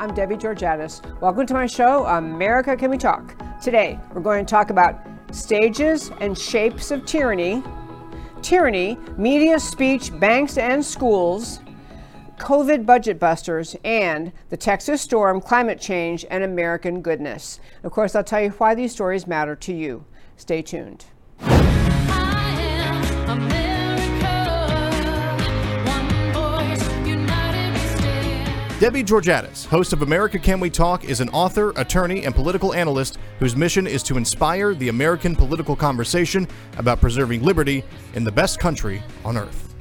I'm Debbie Georgatos. Welcome to my show, America Can We Talk? Today, we're going to talk about stages and shapes of tyranny, tyranny, media, speech, banks, and schools, COVID budget busters, and the Texas storm, climate change, and American goodness. Of course, I'll tell you why these stories matter to you. Stay tuned. Debbie Georgatos, host of America Can We Talk, is an author, attorney, and political analyst whose mission is to inspire the American political conversation about preserving liberty in the best country on earth.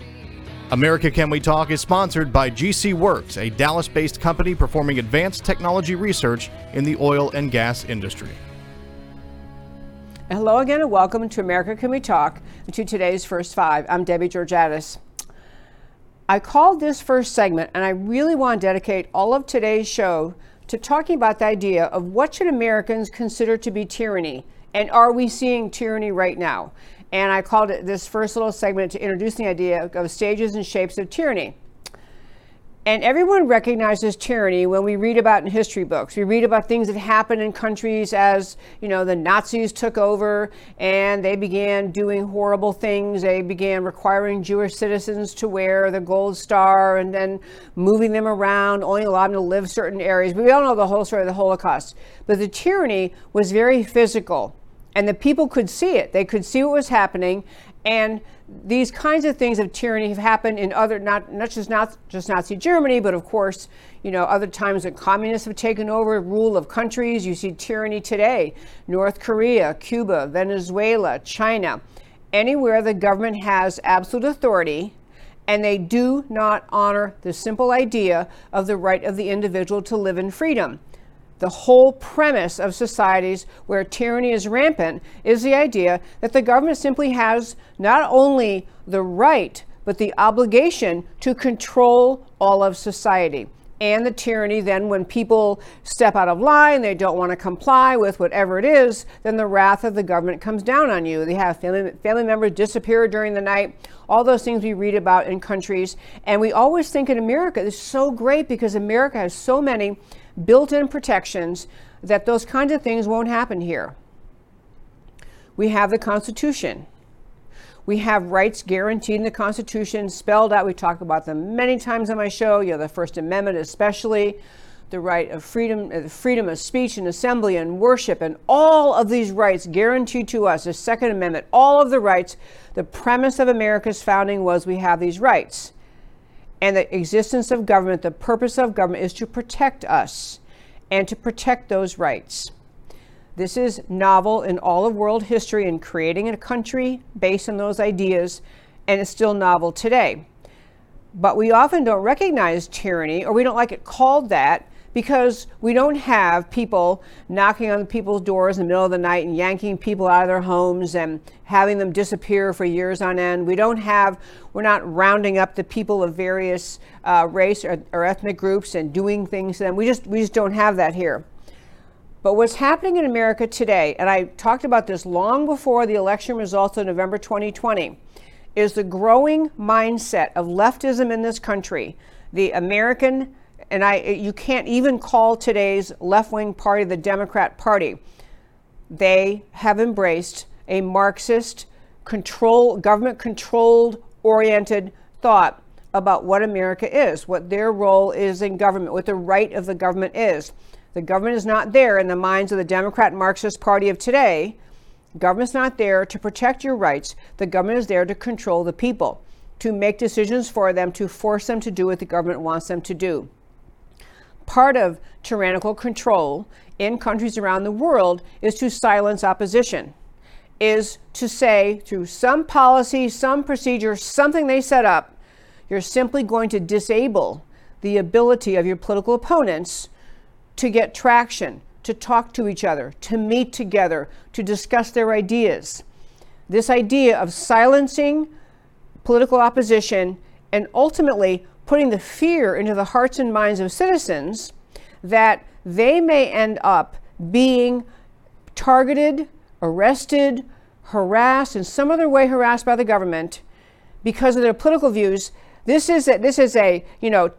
America Can We Talk is sponsored by GC Works, a Dallas based company performing advanced technology research in the oil and gas industry. Hello again, and welcome to America Can We Talk to today's First Five. I'm Debbie Georgatos. I called this first segment, and I really want to dedicate all of today's show to talking about the idea of what should Americans consider to be tyranny, and are we seeing tyranny right now? And I called it this first little segment to introduce the idea of stages and shapes of tyranny. And everyone recognizes tyranny when we read about in history books. We read about things that happened in countries as, you know, the Nazis took over and they began doing horrible things. They began requiring Jewish citizens to wear the gold star and then moving them around, only allowing them to live certain areas. We all know the whole story of the Holocaust. But the tyranny was very physical and the people could see it. They could see what was happening and these kinds of things of tyranny have happened in other, not, not just not just Nazi Germany, but of course, you know, other times that communists have taken over rule of countries. You see tyranny today, North Korea, Cuba, Venezuela, China, anywhere the government has absolute authority and they do not honor the simple idea of the right of the individual to live in freedom. The whole premise of societies where tyranny is rampant is the idea that the government simply has not only the right, but the obligation to control all of society. And the tyranny, then, when people step out of line, they don't want to comply with whatever it is, then the wrath of the government comes down on you. They have family, family members disappear during the night, all those things we read about in countries. And we always think in America, is so great because America has so many built in protections that those kinds of things won't happen here. We have the Constitution. We have rights guaranteed in the Constitution, spelled out. We talk about them many times on my show. You know, the First Amendment, especially the right of freedom, uh, the freedom of speech and assembly and worship, and all of these rights guaranteed to us. The Second Amendment, all of the rights. The premise of America's founding was we have these rights and the existence of government, the purpose of government is to protect us and to protect those rights. This is novel in all of world history in creating a country based on those ideas, and it's still novel today. But we often don't recognize tyranny, or we don't like it called that, because we don't have people knocking on people's doors in the middle of the night and yanking people out of their homes and having them disappear for years on end. We don't have, we're not rounding up the people of various uh, race or, or ethnic groups and doing things to them. We just, we just don't have that here. But what's happening in America today, and I talked about this long before the election results of November 2020, is the growing mindset of leftism in this country. The American and I, you can't even call today's left wing party the Democrat Party. They have embraced a Marxist, control, government controlled, oriented thought about what America is, what their role is in government, what the right of the government is. The government is not there in the minds of the Democrat Marxist Party of today. Government's not there to protect your rights. The government is there to control the people, to make decisions for them, to force them to do what the government wants them to do part of tyrannical control in countries around the world is to silence opposition, is to say through some policy, some procedure, something they set up, you're simply going to disable the ability of your political opponents to get traction, to talk to each other, to meet together, to discuss their ideas. This idea of silencing political opposition and ultimately putting the fear into the hearts and minds of citizens that they may end up being targeted, arrested, harassed, in some other way harassed by the government because of their political views. This is a, this is a you know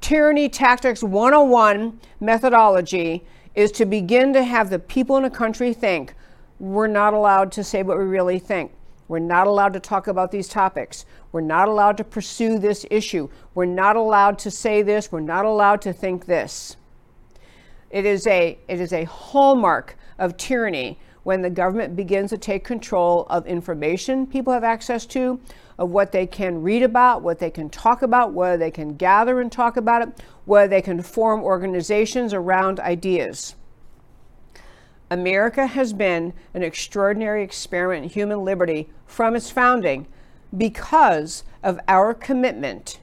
Tyranny Tactics 101 methodology is to begin to have the people in a country think we're not allowed to say what we really think. We're not allowed to talk about these topics. We're not allowed to pursue this issue. We're not allowed to say this. We're not allowed to think this. It is a, it is a hallmark of tyranny when the government begins to take control of information people have access to, of what they can read about, what they can talk about, whether they can gather and talk about it, whether they can form organizations around ideas. America has been an extraordinary experiment in human liberty from its founding because of our commitment,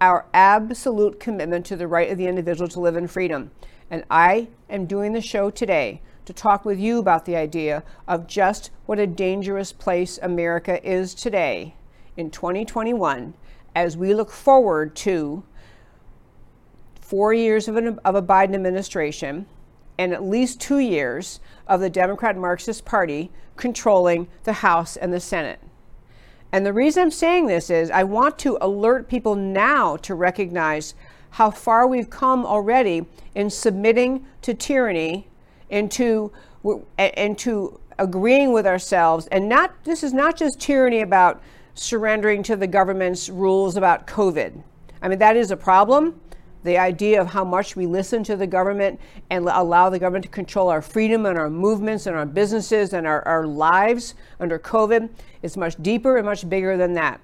our absolute commitment to the right of the individual to live in freedom. And I am doing the show today to talk with you about the idea of just what a dangerous place America is today in 2021 as we look forward to four years of, an, of a Biden administration and at least two years of the Democrat Marxist Party controlling the House and the Senate. And the reason I'm saying this is I want to alert people now to recognize how far we've come already in submitting to tyranny, into into agreeing with ourselves, and not this is not just tyranny about surrendering to the government's rules about COVID. I mean that is a problem, the idea of how much we listen to the government and allow the government to control our freedom and our movements and our businesses and our, our lives under COVID is much deeper and much bigger than that.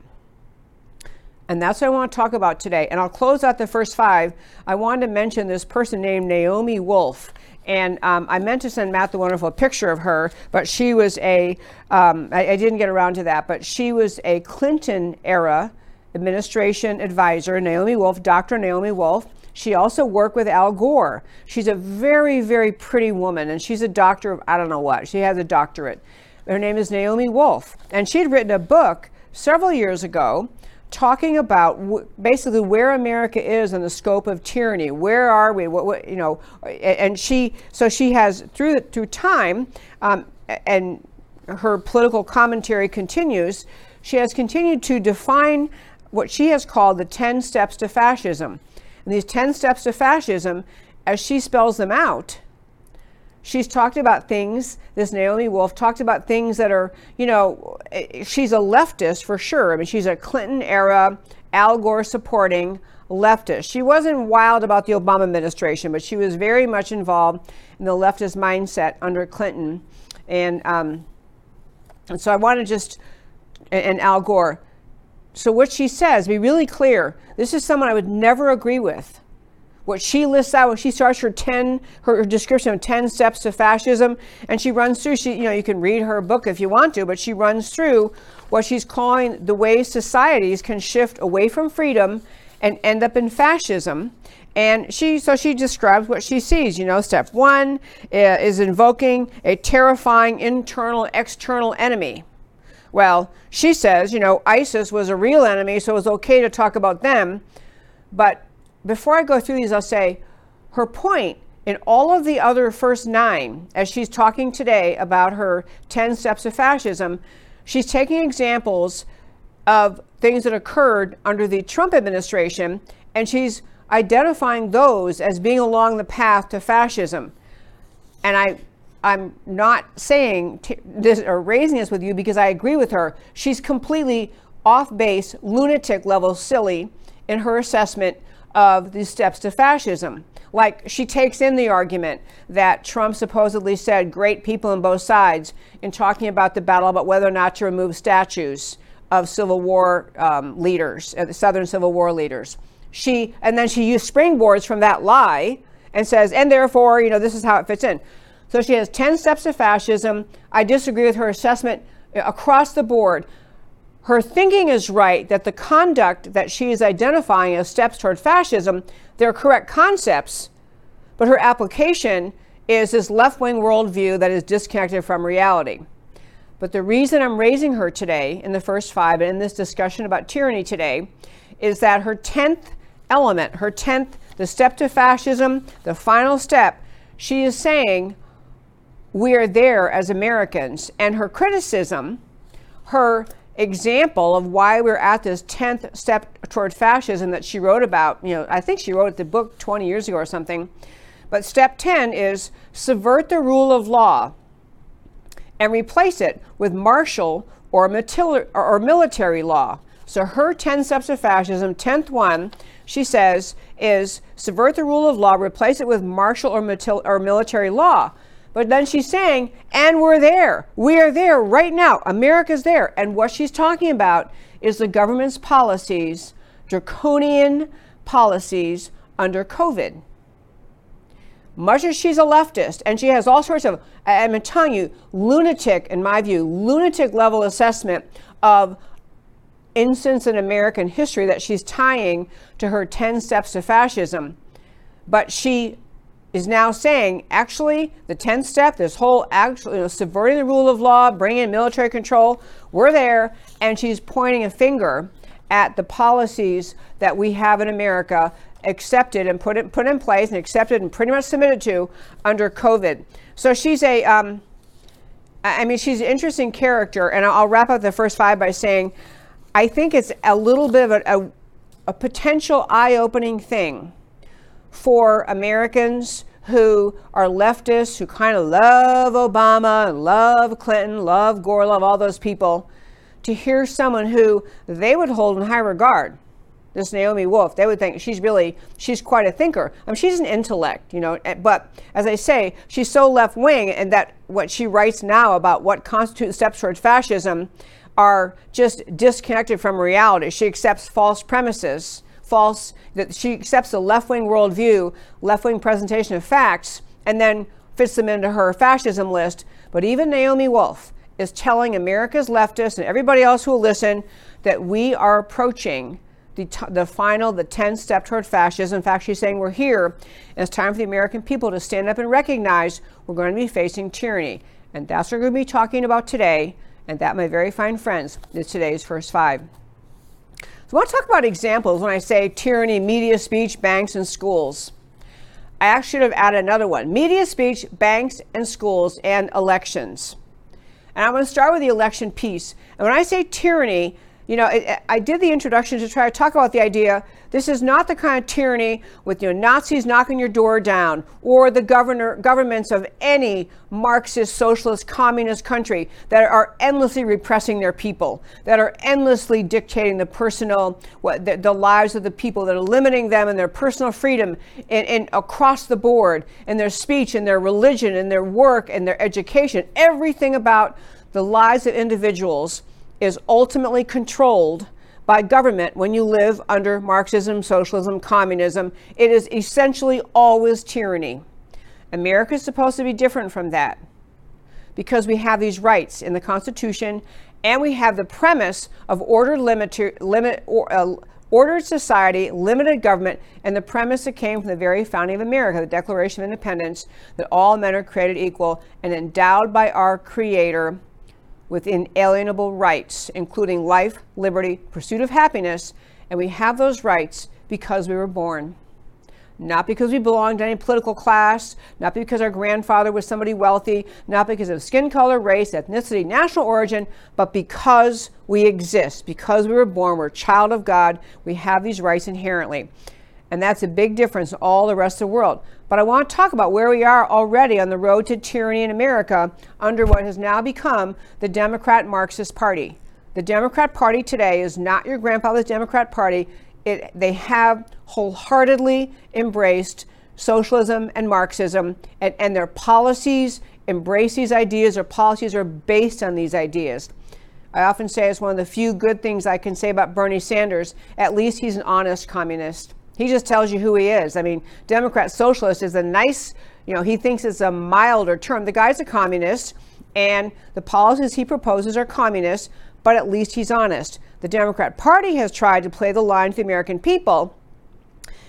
And that's what I want to talk about today. And I'll close out the first five. I wanted to mention this person named Naomi Wolf. And um, I meant to send Matt the wonderful picture of her, but she was a. Um, didn't get around to that, but she was a Clinton era administration advisor, Naomi Wolf, Dr. Naomi Wolf. She also worked with Al Gore. She's a very, very pretty woman, and she's a doctor of I don't know what. She has a doctorate. Her name is Naomi Wolf, and she had written a book several years ago talking about w- basically where America is in the scope of tyranny. Where are we? What, what you know? And she, so she has through through time, um, and her political commentary continues. She has continued to define what she has called the 10 steps to fascism. And these 10 steps to fascism, as she spells them out, she's talked about things, this Naomi Wolf talked about things that are, you know, she's a leftist for sure. I mean, she's a Clinton era, Al Gore supporting leftist. She wasn't wild about the Obama administration, but she was very much involved in the leftist mindset under Clinton. And, um, and so I want to just, and Al Gore, so, what she says, be really clear this is someone I would never agree with. What she lists out when she starts her 10, her description of 10 steps to fascism, and she runs through, she, you know, you can read her book if you want to, but she runs through what she's calling the ways societies can shift away from freedom and end up in fascism. And she, so she describes what she sees. You know, step one uh, is invoking a terrifying internal, external enemy. Well, she says, you know, ISIS was a real enemy, so it was okay to talk about them. But before I go through these, I'll say her point in all of the other first nine, as she's talking today about her 10 steps of fascism, she's taking examples of things that occurred under the Trump administration, and she's identifying those as being along the path to fascism. And I I'm not saying t- this or raising this with you because I agree with her. She's completely off base, lunatic level silly in her assessment of the steps to fascism. Like she takes in the argument that Trump supposedly said great people on both sides in talking about the battle about whether or not to remove statues of Civil War um, leaders, uh, the Southern Civil War leaders. She and then she used springboards from that lie and says, and therefore, you know, this is how it fits in. So she has 10 steps to fascism. I disagree with her assessment uh, across the board. Her thinking is right that the conduct that she is identifying as steps toward fascism, they're correct concepts, but her application is this left wing worldview that is disconnected from reality. But the reason I'm raising her today in the first five and in this discussion about tyranny today is that her 10th element, her 10th, the step to fascism, the final step, she is saying we are there as Americans. And her criticism, her example of why we're at this 10th step toward fascism that she wrote about. You know, I think she wrote the book 20 years ago or something. But step 10 is subvert the rule of law and replace it with martial or, or military law. So her 10 steps of fascism, 10th one, she says, is subvert the rule of law, replace it with martial or, or military law. But then she's saying, and we're there. We are there right now. America's there. And what she's talking about is the government's policies, draconian policies under COVID. Much as she's a leftist, and she has all sorts of, I'm telling you, lunatic, in my view, lunatic level assessment of instance in American history that she's tying to her 10 steps to fascism. But she is now saying, actually, the 10th step, this whole actually you know, subverting the rule of law, bringing in military control, we're there. And she's pointing a finger at the policies that we have in America accepted and put, it, put in place and accepted and pretty much submitted to under COVID. So she's a, um, I mean, she's an interesting character. And I'll wrap up the first five by saying, I think it's a little bit of a, a, a potential eye opening thing for Americans who are leftists, who kind of love Obama and love Clinton, love Gore, love all those people, to hear someone who they would hold in high regard, this Naomi Wolf, they would think she's really, she's quite a thinker. I mean, she's an intellect, you know, eh, but as I say, she's so left wing and that what she writes now about what constitutes steps towards fascism are just disconnected from reality. She accepts false premises false, that she accepts a left wing worldview, left wing presentation of facts, and then fits them into her fascism list. But even Naomi Wolf is telling America's leftists and everybody else who will listen that we are approaching the, t- the final, the 10th step toward fascism. In fact, she's saying we're here, and it's time for the American people to stand up and recognize we're going to be facing tyranny. And that's what we're going to be talking about today. And that, my very fine friends, is today's first five. So I want to talk about examples when I say tyranny, media speech, banks, and schools. I actually should have added another one media speech, banks, and schools, and elections. And I'm going to start with the election piece. And when I say tyranny, you know, it, I did the introduction to try to talk about the idea this is not the kind of tyranny with you know, Nazis knocking your door down or the governor governments of any Marxist, socialist, communist country that are endlessly repressing their people, that are endlessly dictating the personal, what, the, the lives of the people, that are limiting them and their personal freedom and, and across the board in their speech and their religion and their work and their education, everything about the lives of individuals is ultimately controlled by government when you live under Marxism, socialism, communism. It is essentially always tyranny. America is supposed to be different from that because we have these rights in the Constitution and we have the premise of ordered, limit, limit or, uh, ordered society, limited government, and the premise that came from the very founding of America, the Declaration of Independence, that all men are created equal and endowed by our Creator with inalienable rights, including life, liberty, pursuit of happiness, and we have those rights because we were born. Not because we belonged to any political class, not because our grandfather was somebody wealthy, not because of skin color, race, ethnicity, national origin, but because we exist, because we were born, we're a child of God, we have these rights inherently. And that's a big difference in all the rest of the world. But I want to talk about where we are already on the road to tyranny in America under what has now become the Democrat Marxist Party. The Democrat Party today is not your grandfather's Democrat Party. It, they have wholeheartedly embraced socialism and Marxism, and, and their policies embrace these ideas. or policies are based on these ideas. I often say it's one of the few good things I can say about Bernie Sanders. At least he's an honest communist. He just tells you who he is. I mean, Democrat socialist is a nice, you know, he thinks it's a milder term. The guy's a communist, and the policies he proposes are communist, but at least he's honest. The Democrat Party has tried to play the line to the American people.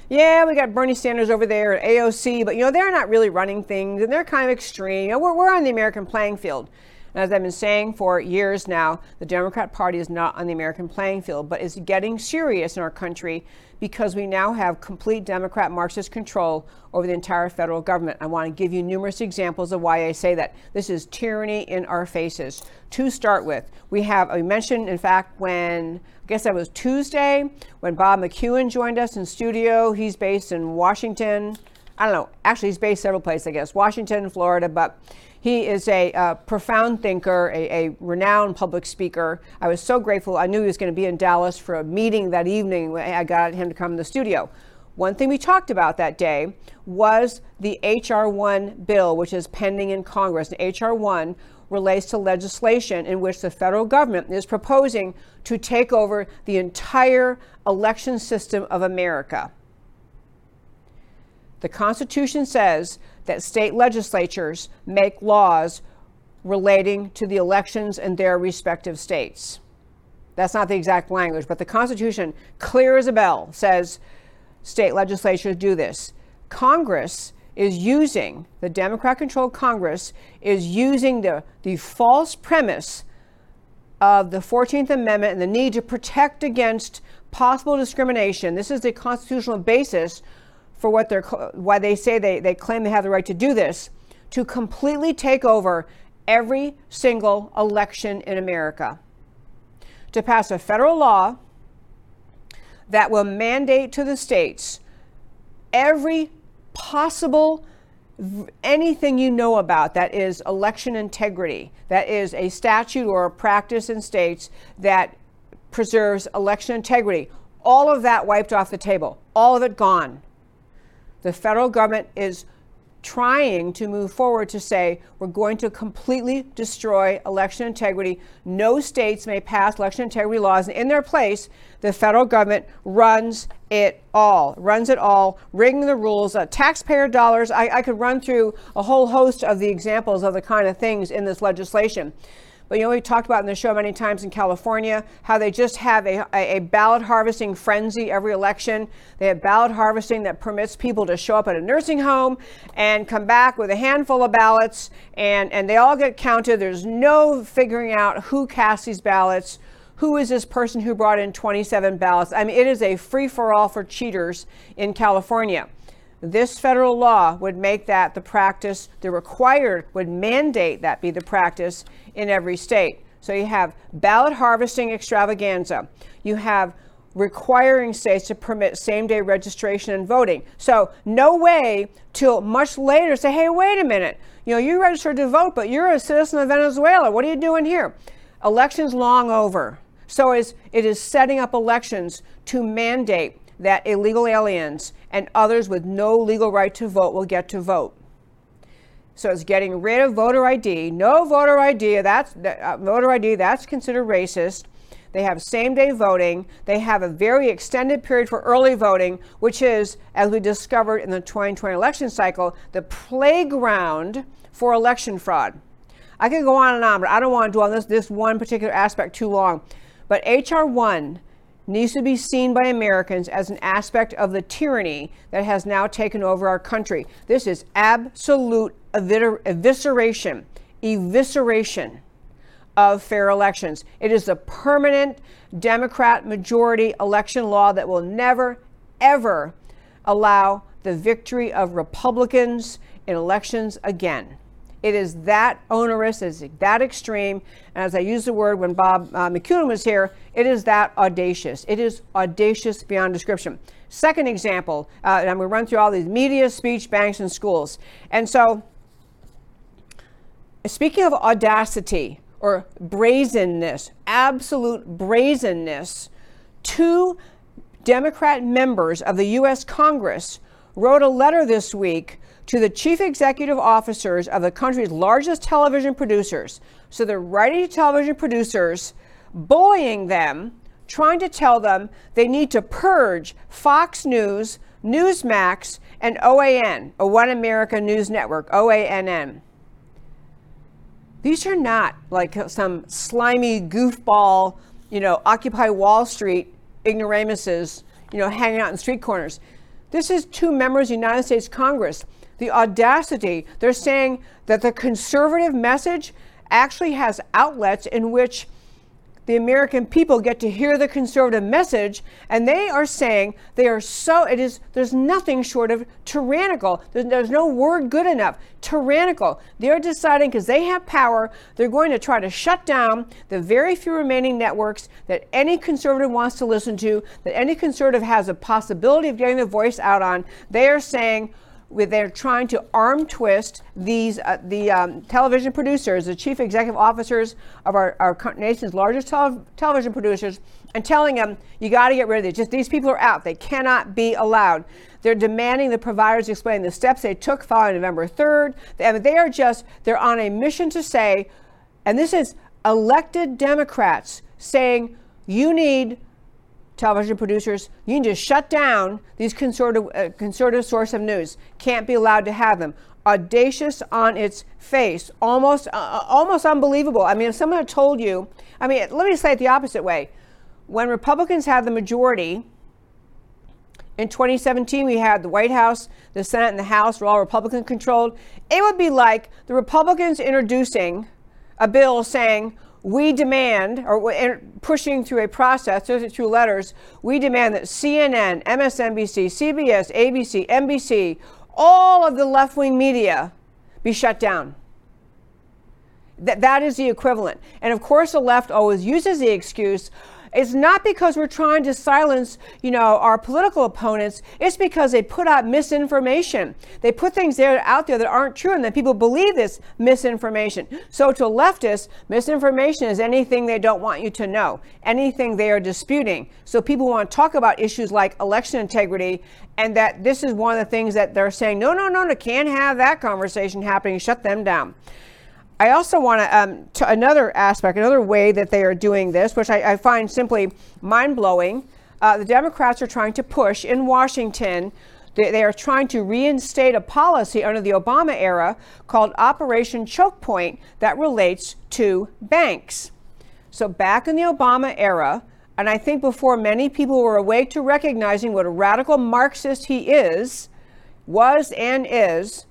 Yeah, we got Bernie Sanders over there at AOC, but you know, they're not really running things and they're kind of extreme. You know, we're, we're on the American playing field. And as I've been saying for years now, the Democrat Party is not on the American playing field, but is getting serious in our country because we now have complete Democrat Marxist control over the entire federal government. I want to give you numerous examples of why I say that. This is tyranny in our faces. To start with, we have, I mentioned, in fact, when, I guess that was Tuesday, when Bob McEwen joined us in studio. He's based in Washington. I don't know, actually, he's based several places, I guess, Washington, Florida, but he is a uh, profound thinker, a, a, renowned public speaker. I was so grateful. I knew he was going to be in Dallas for a meeting that evening. I got him to come to the studio. One thing we talked about that day was the H.R. 1 bill, which is pending in Congress. H.R. 1 relates to legislation in which the federal government is proposing to take over the entire election system of America. The Constitution says that state legislatures make laws relating to the elections in their respective states. That's not the exact language, but the Constitution, clear as a bell, says state legislatures do this. Congress is using, the Democrat controlled Congress is using the, the false premise of the 14th Amendment and the need to protect against possible discrimination. This is the constitutional basis for what they're why they say they, they claim they have the right to do this to completely take over every single election in America. To pass a federal law that will mandate to the states every possible anything you know about that is election integrity, that is a statute or a practice in states that preserves election integrity. All of that wiped off the table, all of it gone. The federal government is trying to move forward to say we're going to completely destroy election integrity. No states may pass election integrity laws, and in their place, the federal government runs it all, runs it all, rigging the rules, uh, taxpayer dollars. I, I could run through a whole host of the examples of the kind of things in this legislation. But you know, we talked about in the show many times in California how they just have a, a, a, ballot harvesting frenzy every election. They have ballot harvesting that permits people to show up at a nursing home and come back with a handful of ballots, and, and they all get counted. There's no figuring out who cast these ballots. Who is this person who brought in 27 ballots? I mean, it is a free for all for cheaters in California. This federal law would make that the practice, the required would mandate that be the practice in every state. So you have ballot harvesting extravaganza. You have requiring states to permit same day registration and voting. So, no way till much later say, hey, wait a minute, you know, you registered to vote, but you're a citizen of Venezuela. What are you doing here? Elections long over. So, it is setting up elections to mandate that illegal aliens and others with no legal right to vote will get to vote. So it's getting rid of voter ID. No voter ID. That's uh, voter ID. That's considered racist. They have same-day voting. They have a very extended period for early voting, which is, as we discovered in the 2020 election cycle, the playground for election fraud. I could go on and on, but I don't want to dwell on this this one particular aspect too long. But HR1 needs to be seen by Americans as an aspect of the tyranny that has now taken over our country. This is absolute evisceration, evisceration of fair elections. It is a permanent Democrat majority election law that will never, ever allow the victory of Republicans in elections again. It is that onerous, it's that extreme. And as I used the word when Bob uh, McEwen was here, it is that audacious. It is audacious beyond description. Second example, uh, and I'm going to run through all these media, speech, banks, and schools. And so, speaking of audacity or brazenness, absolute brazenness, two Democrat members of the U.S. Congress wrote a letter this week to the chief executive officers of the country's largest television producers. So they're writing to television producers, bullying them, trying to tell them they need to purge Fox News, Newsmax, and OAN, a One America News Network, OANN. These are not like some slimy goofball, you know, Occupy Wall Street ignoramuses, you know, hanging out in street corners. This is two members of the United States Congress the audacity. They're saying that the conservative message actually has outlets in which the American people get to hear the conservative message, and they are saying they are so, it is, there's nothing short of tyrannical. There's, there's no word good enough. Tyrannical. They're deciding because they have power, they're going to try to shut down the very few remaining networks that any conservative wants to listen to, that any conservative has a possibility of getting their voice out on. They are saying, with they're trying to arm twist these uh, the um, television producers, the chief executive officers of our, our nation's largest tele- television producers, and telling them you got to get rid of these. Just these people are out; they cannot be allowed. They're demanding the providers explain the steps they took following November 3rd. I mean, they are just they're on a mission to say, and this is elected Democrats saying you need television producers, you need to shut down these conservative, uh, conservative source of news. Can't be allowed to have them. Audacious on its face, almost, uh, uh, almost unbelievable. I mean, if someone had told you, I mean, let me say it the opposite way. When Republicans had the majority, in 2017, we had the White House, the Senate, and the House were all Republican controlled. It would be like the Republicans introducing a bill saying, we demand, or pushing through a process, through letters, we demand that CNN, MSNBC, CBS, ABC, NBC, all of the left wing media be shut down. That, that is the equivalent. And of course, the left always uses the excuse it's not because we're trying to silence, you know, our political opponents. It's because they put out misinformation. They put things there out there that aren't true, and then people believe this misinformation. So to leftists, misinformation is anything they don't want you to know, anything they are disputing. So people want to talk about issues like election integrity, and that this is one of the things that they're saying, no, no, no, no, can't have that conversation happening. Shut them down. I also want to, um, to another aspect, another way that they are doing this, which I, I find simply mind blowing. Uh, the Democrats are trying to push in Washington. They, they, are trying to reinstate a policy under the Obama era called Operation Choke Point that relates to banks. So, back in the Obama era, and I think before many people were awake to recognizing what a radical Marxist he is, was, and is,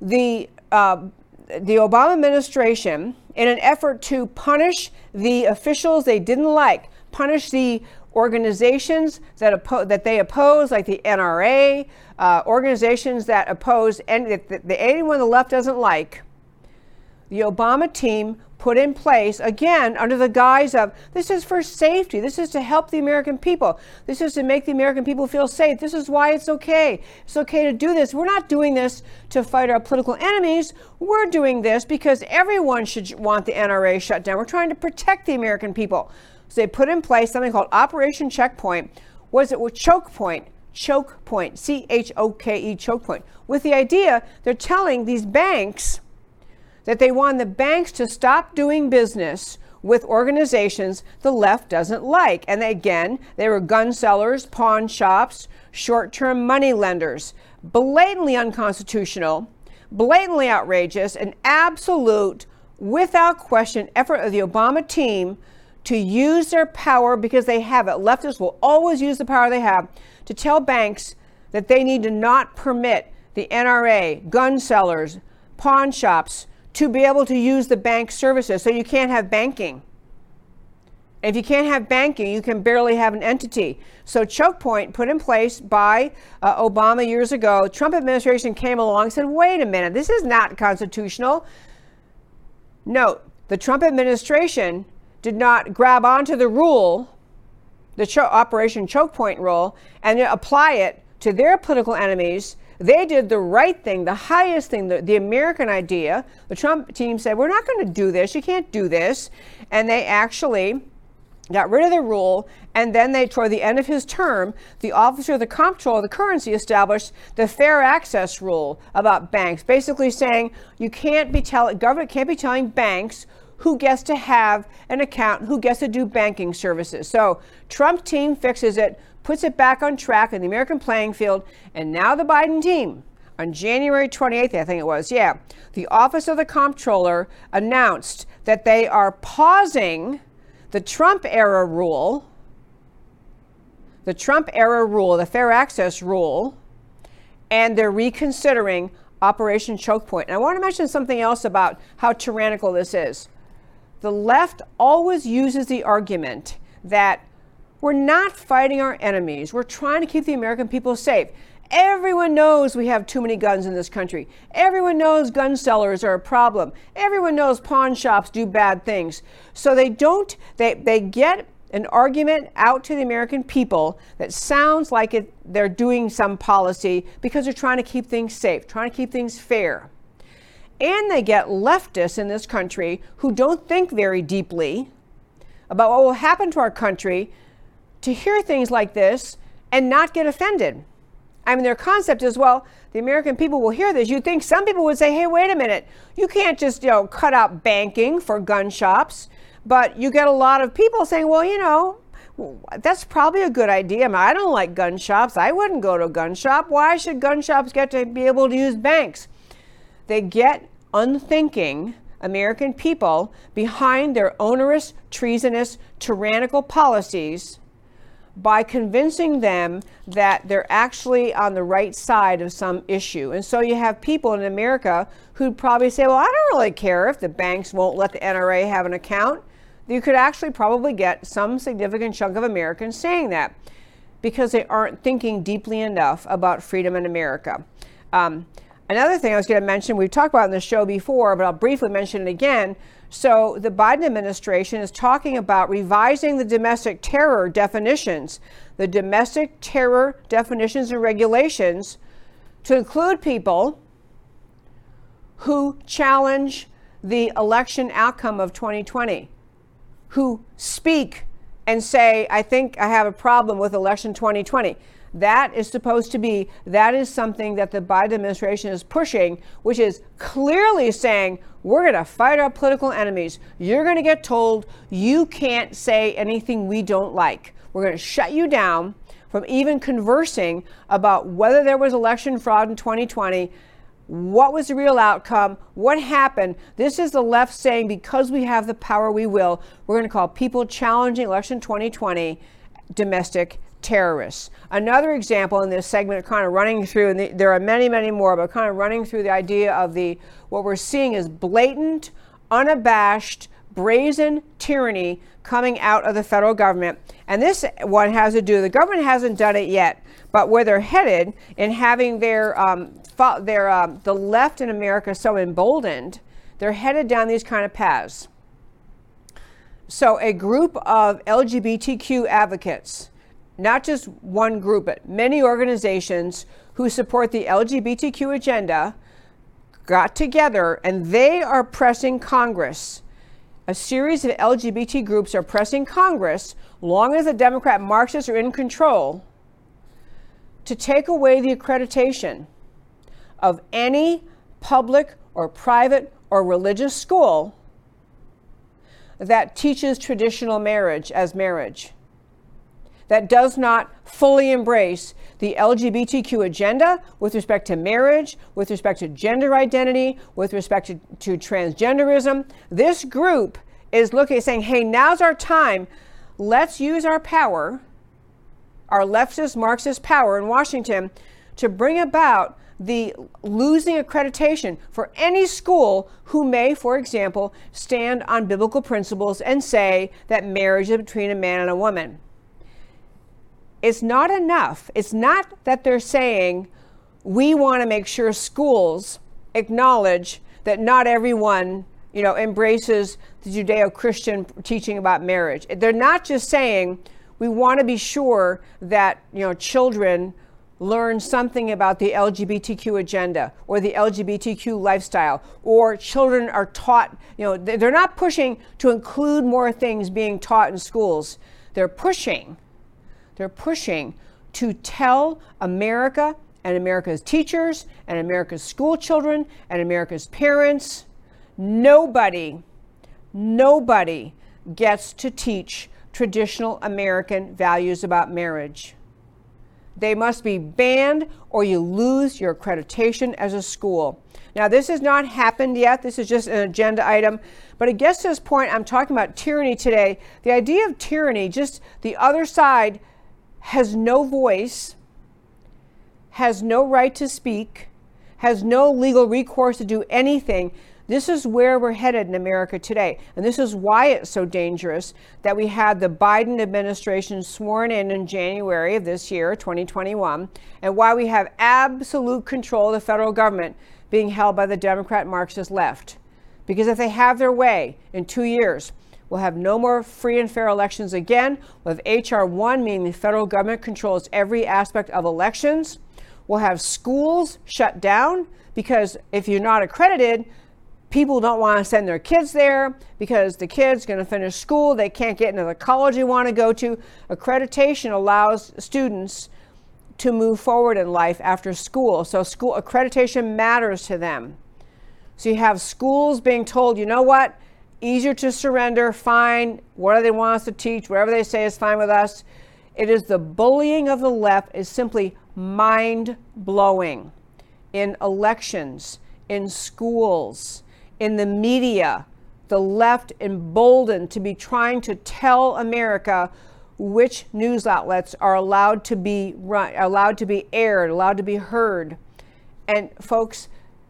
the uh, the Obama administration, in an effort to punish the officials they didn't like, punish the organizations that, oppo- that they oppose, like the NRA, uh, organizations that oppose any, that, that anyone the left doesn't like, the Obama team put in place, again, under the guise of this is for safety. This is to help the American people. This is to make the American people feel safe. This is why it's okay. It's okay to do this. We're not doing this to fight our political enemies. We're doing this because everyone should want the NRA shut down. We're trying to protect the American people. So they put in place something called Operation Checkpoint. Was it with Choke Point? Choke Point, C H O K E, Choke Point, with the idea they're telling these banks that they want the banks to stop doing business with organizations the left doesn't like. And again, they were gun sellers, pawn shops, short term money lenders. Blatantly unconstitutional, blatantly outrageous, an absolute, without question, effort of the Obama team to use their power because they have it. Leftists will always use the power they have to tell banks that they need to not permit the NRA, gun sellers, pawn shops, to be able to use the bank services. So you can't have banking. If you can't have banking, you can barely have an entity. So choke point put in place by uh, Obama years ago. Trump administration came along and said, "Wait a minute, this is not constitutional." Note: the Trump administration did not grab onto the rule, the cho- Operation Choke Point rule, and apply it to their political enemies they did the right thing, the highest thing, the, the American idea. The Trump team said, We're not going to do this. You can't do this. And they actually got rid of the rule, and then they, toward the end of his term, the officer of the comptroller of the currency established the fair access rule about banks, basically saying you can't be telling government can't be telling banks who gets to have an account, who gets to do banking services. So Trump team fixes it puts it back on track in the American playing field. And now the Biden team, on January 28th, I think it was, yeah, the Office of the Comptroller announced that they are pausing the Trump era rule, the Trump era rule, the fair access rule, and they're reconsidering Operation Choke Point. And I want to mention something else about how tyrannical this is. The left always uses the argument that we're not fighting our enemies, we're trying to keep the American people safe. Everyone knows we have too many guns in this country. Everyone knows gun sellers are a problem. Everyone knows pawn shops do bad things. So they don't, they, they get an argument out to the American people that sounds like it, they're doing some policy because they're trying to keep things safe, trying to keep things fair. And they get leftists in this country who don't think very deeply about what will happen to our country to hear things like this and not get offended. I mean, their concept is well, the American people will hear this. You'd think some people would say, hey, wait a minute, you can't just, you know, cut out banking for gun shops. But you get a lot of people saying, well, you know, that's probably a good idea. I, I don't like gun shops. I wouldn't go to a gun shop. Why should gun shops get to be able to use banks? They get unthinking American people behind their onerous, treasonous, tyrannical policies by convincing them that they're actually on the right side of some issue. And so you have people in America who'd probably say, Well, I don't really care if the banks won't let the NRA have an account. You could actually probably get some significant chunk of Americans saying that because they aren't thinking deeply enough about freedom in America. Um, another thing I was going to mention, we've talked about in the show before, but I'll briefly mention it again. So, the Biden administration is talking about revising the domestic terror definitions, the domestic terror definitions and regulations to include people who challenge the election outcome of 2020, who speak and say, I think I have a problem with election 2020. That is supposed to be, that is something that the Biden administration is pushing, which is clearly saying, we're going to fight our political enemies. You're going to get told you can't say anything we don't like. We're going to shut you down from even conversing about whether there was election fraud in 2020 what was the real outcome? What happened? This is the left saying because we have the power, we will. We're going to call people challenging election 2020 domestic terrorists. Another example in this segment, kind of running through, and the, there are many, many more, but kind of running through the idea of the what we're seeing is blatant, unabashed, brazen tyranny coming out of the federal government. And this one has to do, the government hasn't done it yet, but where they're headed in having their, um, their um, the left in America so emboldened, they're headed down these kind of paths. So, a group of LGBTQ advocates not just one group, but many organizations who support the LGBTQ agenda got together and they are pressing Congress. A series of LGBT groups are pressing Congress, long as the Democrat Marxists are in control, to take away the accreditation of any public or private or religious school that teaches traditional marriage as marriage that does not fully embrace the LGBTQ agenda with respect to marriage, with respect to gender identity, with respect to, to transgenderism. This group is looking saying, hey, now's our time. Let's use our power, our leftist Marxist power in Washington, to bring about the losing accreditation for any school who may, for example, stand on biblical principles and say that marriage is between a man and a woman. It's not enough. It's not that they're saying we want to make sure schools acknowledge that not everyone, you know, embraces the Judeo-Christian teaching about marriage. They're not just saying we want to be sure that, you know, children learn something about the LGBTQ agenda or the LGBTQ lifestyle, or children are taught, you know, they're not pushing to include more things being taught in schools. They're pushing they're pushing to tell America and America's teachers and America's school children and America's parents nobody, nobody gets to teach traditional American values about marriage. They must be banned or you lose your accreditation as a school. Now, this has not happened yet. This is just an agenda item. But it gets to this point, I'm talking about tyranny today. The idea of tyranny, just the other side has no voice, has no right to speak, has no legal recourse to do anything. This is where we're headed in America today. And this is why it's so dangerous that we had the Biden administration sworn in in January of this year, 2021, and why we have absolute control of the federal government being held by the Democrat Marxist left. Because if they have their way in two years, we'll have no more free and fair elections again. We'll have H.R. 1, meaning the federal government controls every aspect of elections. We'll have schools shut down because if you're not accredited, people don't want to send their kids there because the kids going to finish school they can't get into the college they want to go to accreditation allows students to move forward in life after school so school accreditation matters to them so you have schools being told you know what easier to surrender fine what do they want us to teach whatever they say is fine with us it is the bullying of the left is simply mind blowing in elections in schools in the media, the left emboldened to be trying to tell America which news outlets are allowed to be run, allowed to be aired, allowed to be heard. And folks,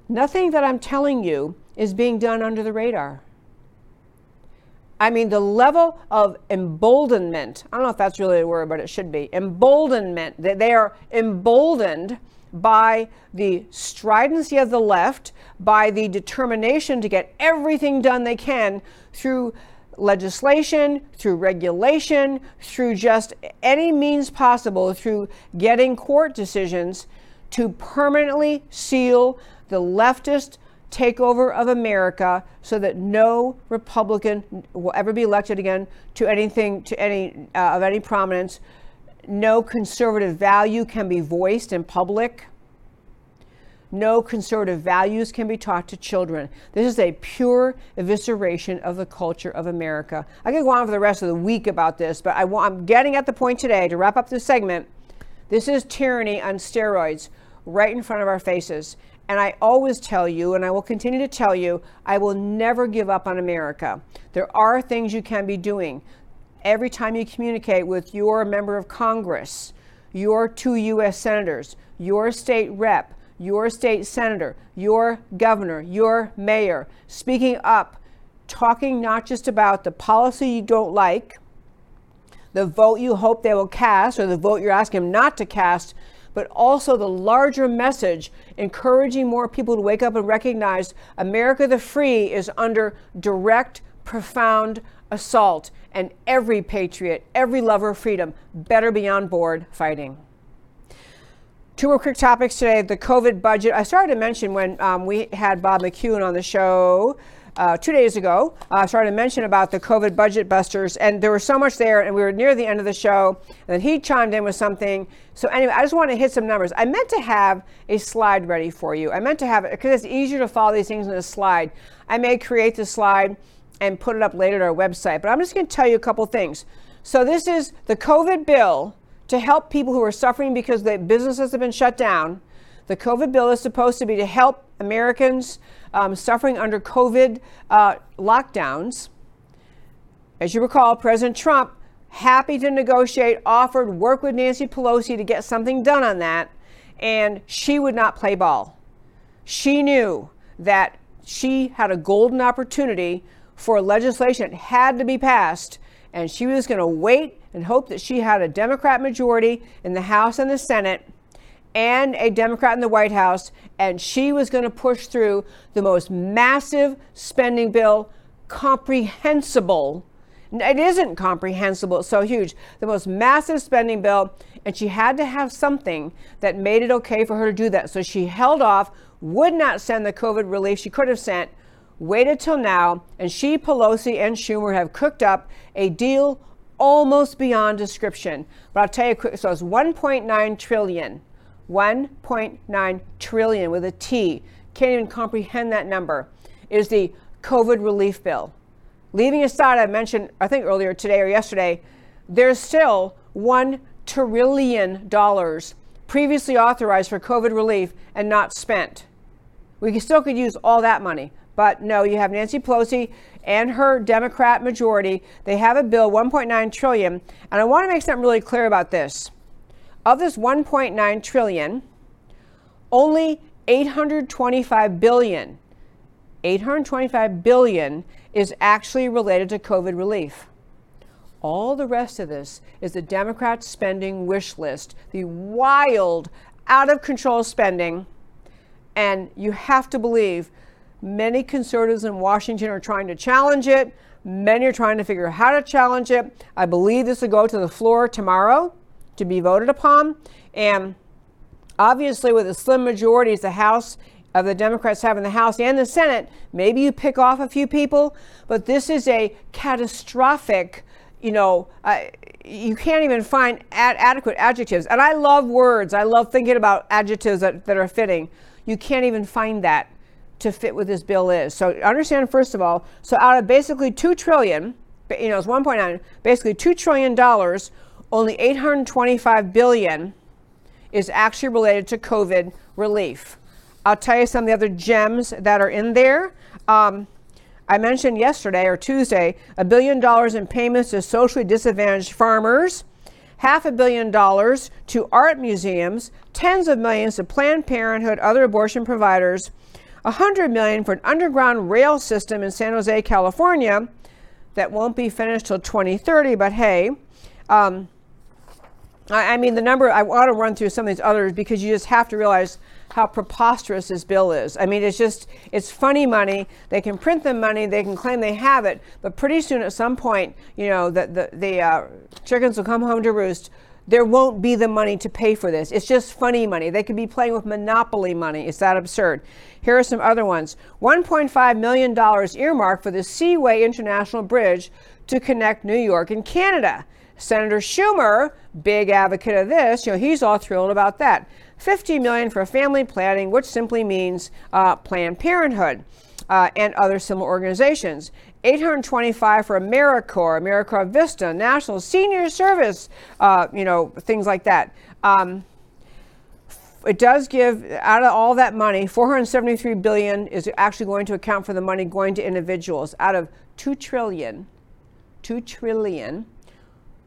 nothing that I'm telling you is being done under the radar. I mean, the level of emboldenment, I don't know if that's really a word, but it should be emboldenment, that they are emboldened by the stridency of the left, by the determination to get everything done they can through legislation, through regulation, through just any means possible, through getting court decisions to permanently seal the leftist takeover of America so that no Republican will ever be elected again to anything to any uh, of any prominence no conservative value can be voiced in public. No conservative values can be taught to children. This is a pure evisceration of the culture of America. I could go on for the rest of the week about this, but I am getting at the point today to wrap up this segment. This is tyranny on steroids right in front of our faces. And I always tell you, and I will continue to tell you, I will never give up on America. There are things you can be doing every time you communicate with your member of Congress, your two U.S. senators, your state rep, your state senator, your governor, your mayor, speaking up, talking not just about the policy you don't like, the vote you hope they will cast, or the vote you're asking them not to cast, but also the larger message encouraging more people to wake up and recognize America the Free is under direct, profound assault and every patriot, every lover of freedom better be on board fighting. Two more quick topics today. The COVID budget. I started to mention when um, we had Bob McEwen on the show uh, two days ago. Uh, started to mention about the COVID budget busters, and there was so much there, and we were near the end of the show, and then he chimed in with something. So anyway, I just want to hit some numbers. I meant to have a slide ready for you. I meant to have it because it's easier to follow these things in a slide. I may create the slide and put it up later at our website. But I'm just going to tell you a couple things. So this is the COVID bill to help people who are suffering because the businesses have been shut down. The COVID bill is supposed to be to help Americans um, suffering under COVID uh, lockdowns. As you recall, President Trump, happy to negotiate, offered work with Nancy Pelosi to get something done on that, and she would not play ball. She knew that she had a golden opportunity for legislation that had to be passed, and she was going to wait and hope that she had a Democrat majority in the House and the Senate and a Democrat in the White House, and she was going to push through the most massive spending bill comprehensible. It isn't comprehensible, it's so huge. The most massive spending bill, and she had to have something that made it okay for her to do that. So she held off, would not send the COVID relief she could have sent waited till now, and she, Pelosi, and Schumer have cooked up a deal almost beyond description. But I'll tell you quick so it's 1.9 trillion. 1.9 trillion with a T. Can't even comprehend that number. Is the COVID relief bill. Leaving aside, I mentioned, I think earlier today or yesterday, there's still $1 trillion previously authorized for COVID relief and not spent. We still could use all that money. But no, you have Nancy Pelosi and her Democrat majority. They have a bill, 1.9 trillion, and I want to make something really clear about this. Of this 1.9 trillion, only 825 billion. 825 billion is actually related to COVID relief. All the rest of this is the Democrats' spending wish list, the wild, out of control spending. And you have to believe many conservatives in Washington are trying to challenge it. Many are trying to figure out how to challenge it. I believe this will go to the floor tomorrow to be voted upon. And obviously, with a slim majority, the House of the Democrats have in the House and the Senate, maybe you pick off a few people, but this is a catastrophic, you know, uh, you can't even find ad- adequate adjectives. And I love words, I love thinking about adjectives that, that are fitting. You can't even find that to fit what this bill is. So understand, first of all, so out of basically 2 trillion, you know, it's 1.9, basically $2 trillion, only 825 billion is actually related to COVID relief. I'll tell you some of the other gems that are in there. Um, I mentioned yesterday or Tuesday a billion dollars in payments to socially disadvantaged farmers, half a billion dollars to art museums, tens of millions to Planned Parenthood, other abortion providers, a hundred million for an underground rail system in San Jose, California, that won't be finished till 2030. But hey, um, I, I mean the number. I want to run through some of these others because you just have to realize how preposterous this bill is. I mean, it's just, it's funny money. They can print the money, they can claim they have it, but pretty soon at some point, you know, the, the, the uh, chickens will come home to roost. There won't be the money to pay for this. It's just funny money. They could be playing with monopoly money. It's that absurd. Here are some other ones $1.5 million earmarked for the Seaway International Bridge to connect New York and Canada. Senator Schumer, big advocate of this, you know, he's all thrilled about that. 50 million for family planning, which simply means uh, Planned Parenthood uh, and other similar organizations. 825 for AmeriCorps, AmeriCorps Vista, National Senior Service, uh, you know, things like that. Um, it does give out of all that money 473 billion is actually going to account for the money going to individuals out of 2 trillion 2 trillion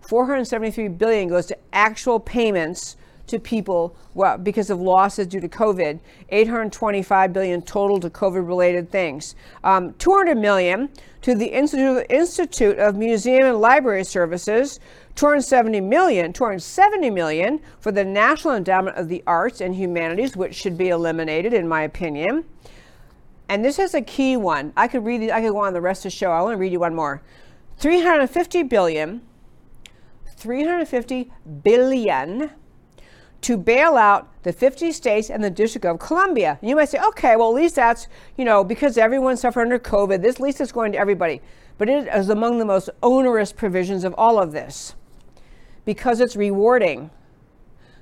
473 billion goes to actual payments to people well, because of losses due to COVID. 825 billion total to COVID-related things. Um, 200 million to the Institute, Institute of Museum and Library Services. 270 million, 270 million for the National Endowment of the Arts and Humanities, which should be eliminated, in my opinion. And this is a key one. I could read. I could go on the rest of the show. I want to read you one more. 350 billion. 350 billion to bail out the 50 states and the District of Columbia. You might say, okay, well, at least that's, you know, because everyone suffered under COVID, this at least it's going to everybody. But it is among the most onerous provisions of all of this because it's rewarding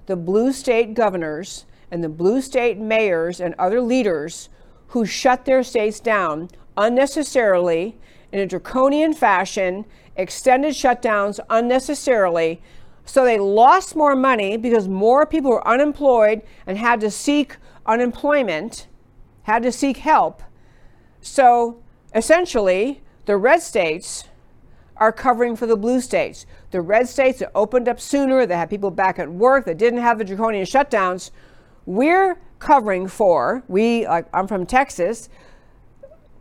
the blue state governors and the blue state mayors and other leaders who shut their states down unnecessarily in a draconian fashion, extended shutdowns unnecessarily so they lost more money because more people were unemployed and had to seek unemployment, had to seek help. So essentially, the red states are covering for the blue states. The red states that opened up sooner, that had people back at work, that didn't have the draconian shutdowns, we're covering for, we, like I'm from Texas,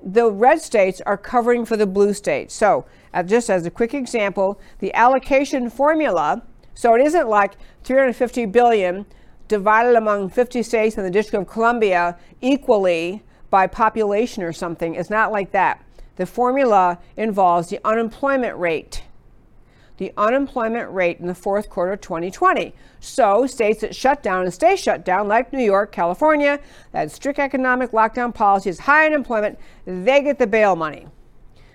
the red states are covering for the blue states. So, uh, just as a quick example, the allocation formula so it isn't like 350 billion divided among 50 states and the District of Columbia equally by population or something. It's not like that. The formula involves the unemployment rate. The unemployment rate in the fourth quarter of 2020. So, states that shut down and stay shut down, like New York, California, that strict economic lockdown policies, high unemployment, they get the bail money.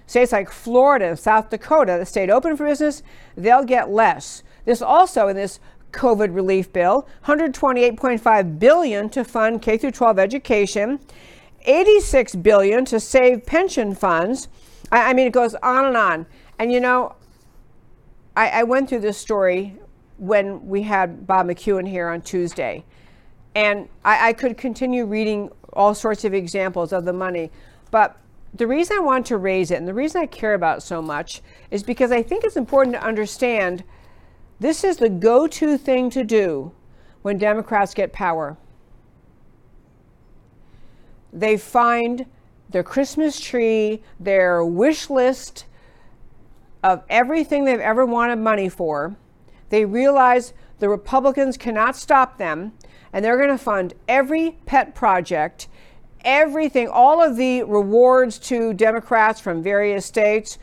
States like Florida and South Dakota that stayed open for business, they'll get less. This also in this COVID relief bill, 128.5 billion to fund K through 12 education, 86 billion to save pension funds. I, I mean, it goes on and on. And you know, I, I went through this story when we had Bob McEwen here on Tuesday, and I, I could continue reading all sorts of examples of the money, but the reason I want to raise it and the reason I care about so much is because I think it's important to understand this is the go to thing to do when Democrats get power. they find their Christmas tree, their wish list of everything they've ever wanted money for. They realize the Republicans cannot stop them, and they're going to fund every pet project, everything, all of the rewards to Democrats from various states,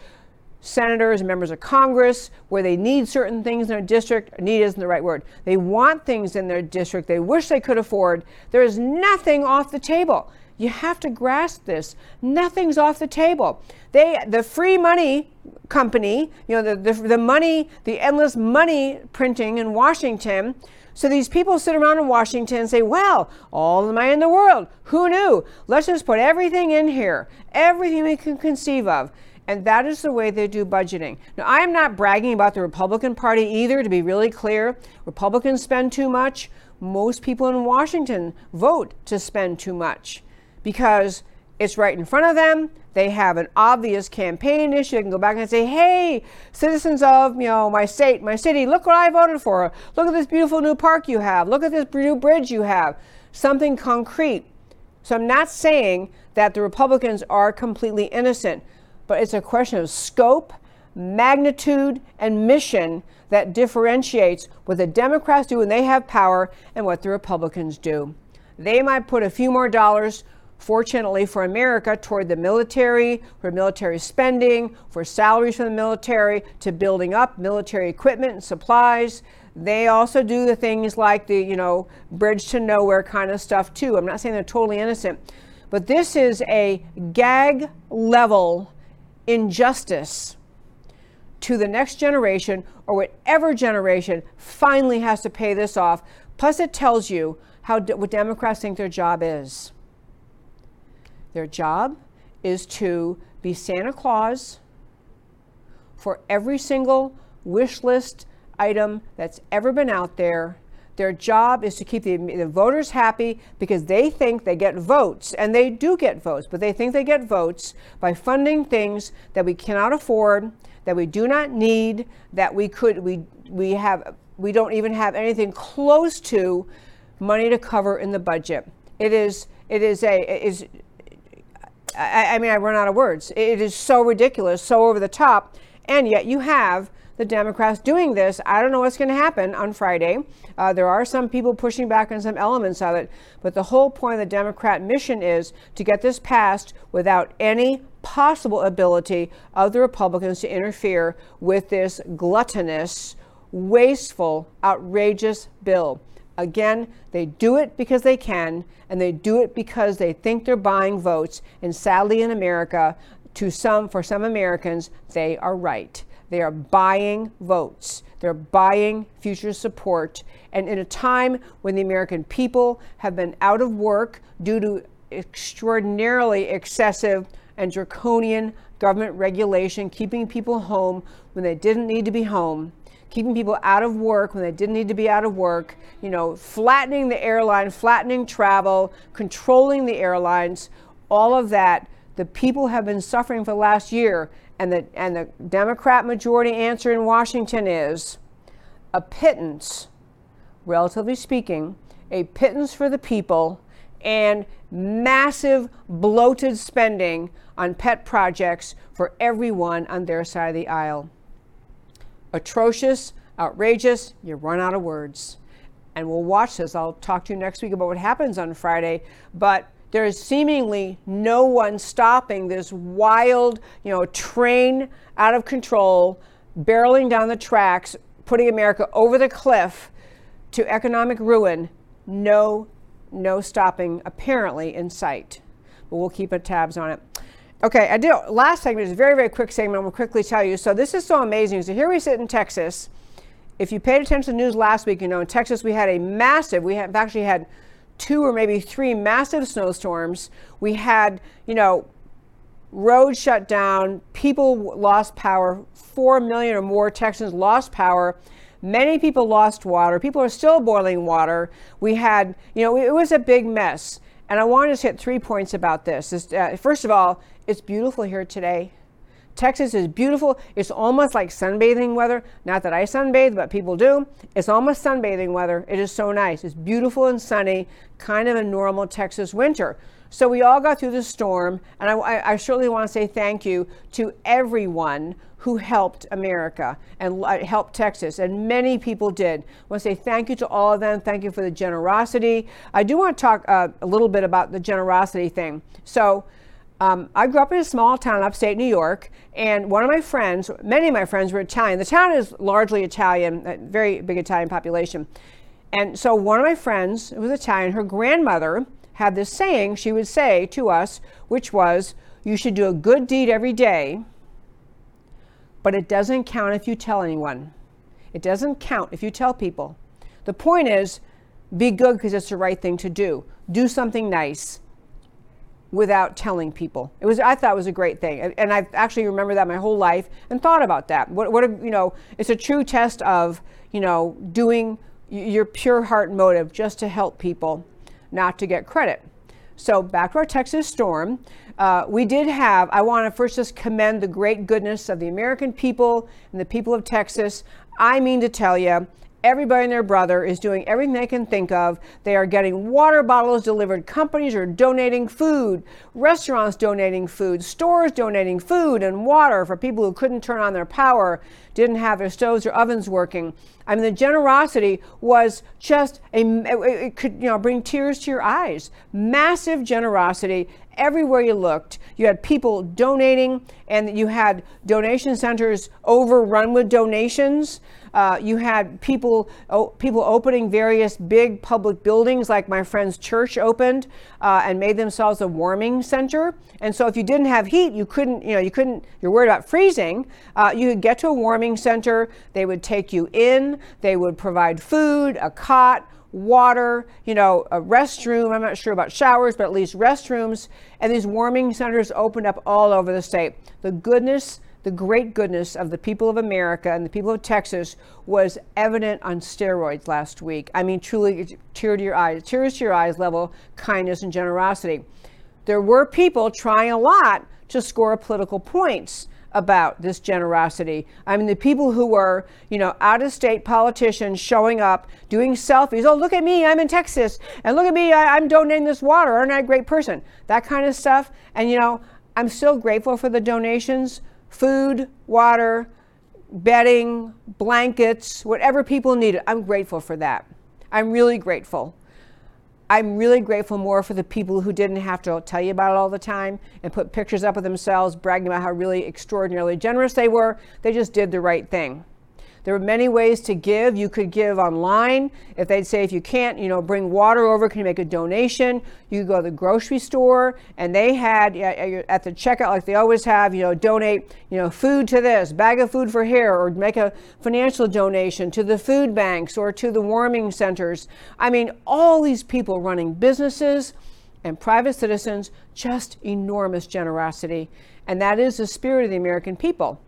senators members of Congress, where they need certain things in their district. Need isn't the right word. They want things in their district they wish they could afford. There is nothing off the table. You have to grasp this. Nothing's off the table. They, the free money company, you know, the, the, the money, the endless money printing in Washington. So these people sit around in Washington and say, well, all the money in the world. Who knew? Let's just put everything in here, everything we can conceive of. And that is the way they do budgeting. Now, I am not bragging about the Republican Party either, to be really clear. Republicans spend too much. Most people in Washington vote to spend too much because it's right in front of them. They have an obvious campaign issue. They can go back and say, hey, citizens of you know my state, my city, look what I voted for. Look at this beautiful new park you have. Look at this new bridge you have. Something concrete. So I'm not saying that the Republicans are completely innocent, but it's a question of scope, magnitude, and mission that differentiates what the Democrats do when they have power and what the Republicans do. They might put a few more dollars fortunately for America, toward the military, for military spending, for salaries for the military, to building up military equipment and supplies. They also do the things like the, you know, bridge to nowhere kind of stuff too. I'm not saying they're totally innocent, but this is a gag level injustice to the next generation or whatever generation finally has to pay this off. Plus, it tells you how what Democrats think their job is. Their job is to be Santa Claus for every single wish list item that's ever been out there. Their job is to keep the, the, voters happy because they think they get votes, and they do get votes, but they think they get votes by funding things that we cannot afford, that we do not need, that we could we we have we don't even have anything close to money to cover in the budget. It is it is a it is I, I mean, I run out of words. It is so ridiculous, so over the top, and yet you have the Democrats doing this. I don't know what's going to happen on Friday. Uh, there are some people pushing back on some elements of it, but the whole point of the Democrat mission is to get this passed without any possible ability of the Republicans to interfere with this gluttonous, wasteful, outrageous bill. Again, they do it because they can, and they do it because they think they're buying votes. And sadly, in America, to some, for some Americans, they are right. They are buying votes. They're buying future support. And in a time when the American people have been out of work due to extraordinarily excessive and draconian government regulation, keeping people home when they didn't need to be home, keeping people out of work when they didn't need to be out of work, you know, flattening the airline, flattening travel, controlling the airlines, all of that. The people have been suffering for the last year, and the, and the Democrat majority answer in Washington is a pittance, relatively speaking, a pittance for the people, and massive bloated spending on pet projects for everyone on their side of the aisle atrocious, outrageous, you run out of words. And we'll watch this. I'll talk to you next week about what happens on Friday. But there is seemingly no one stopping this wild, you know, train out of control, barreling down the tracks, putting America over the cliff to economic ruin. No, no stopping apparently in sight. But we'll keep a tabs on it. Okay, I did last segment is a very, very quick segment. I will quickly tell you. So this is so amazing. So here we sit in Texas. If you paid attention to the news last week, you know in Texas we had a massive. We have actually had two or maybe three massive snowstorms. We had, you know, roads shut down. People lost power. Four million or more Texans lost power. Many people lost water. People are still boiling water. We had, you know, it was a big mess. And I want to hit three points about this. Uh, first of all, it's beautiful here today. Texas is beautiful. It's almost like sunbathing weather. Not that I sunbathe, but people do. It's almost sunbathing weather. It is so nice. It's beautiful and sunny, kind of a normal Texas winter. So we all got through the storm, and I, I certainly want to say thank you to everyone who helped America and helped Texas, and many people did. I want to say thank you to all of them. Thank you for the generosity. I do want to talk uh, a little bit about the generosity thing. So, um, I grew up in a small town upstate New York, and one of my friends, many of my friends were Italian. The town is largely Italian, a very big Italian population. And so one of my friends was Italian. Her grandmother had this saying she would say to us, which was, You should do a good deed every day, but it doesn't count if you tell anyone. It doesn't count if you tell people. The point is, be good because it's the right thing to do. Do something nice without telling people. It was I thought it was a great thing, and I actually remember that my whole life and thought about that. What what you know, it's a true test of you know doing your pure heart motive just to help people not to get credit. So back to our Texas storm. Uh, we did have, I want to first just commend the great goodness of the American people and the people of Texas. I mean to tell you, Everybody and their brother is doing everything they can think of. They are getting water bottles delivered. Companies are donating food. Restaurants donating food. Stores donating food and water for people who couldn't turn on their power, didn't have their stoves or ovens working. I mean, the generosity was just a, it could, you know, bring tears to your eyes. Massive generosity everywhere you looked. You had people donating, and you had donation centers overrun with donations. Uh, you had people people opening various big public buildings, like my friend's church opened uh, and made themselves a warming center. And so, if you didn't have heat, you couldn't. You know, you couldn't. You're worried about freezing. Uh, you could get to a warming center. They would take you in. They would provide food, a cot water, you know, a restroom. I'm not sure about showers, but at least restrooms. And these warming centers opened up all over the state. The goodness the great goodness of the people of America and the people of Texas was evident on steroids last week. I mean, truly, tear to your eyes, tears to your eyes level kindness and generosity. There were people trying a lot to score political points about this generosity. I mean, the people who were, you know, out of state politicians showing up, doing selfies. Oh, look at me, I'm in Texas. And look at me, I, am donating this water. Aren't I a great person? That kind of stuff. And, you know, I'm still grateful for the donations, food, water, bedding, blankets, whatever people needed. I'm grateful for that. I'm really grateful. I'm really grateful more for the people who didn't have to tell you about it all the time and put pictures up of themselves, bragging about how really extraordinarily generous they were. They just did the right thing. There are many ways to give. You could give online. If they'd say, if you can't, you know, bring water over, can you make a donation? You go to the grocery store, and they had at the checkout, like they always have, you know, donate, you know, food to this, bag of food for here, or make a financial donation to the food banks or to the warming centers. I mean, all these people running businesses and private citizens, just enormous generosity. And that is the spirit of the American people.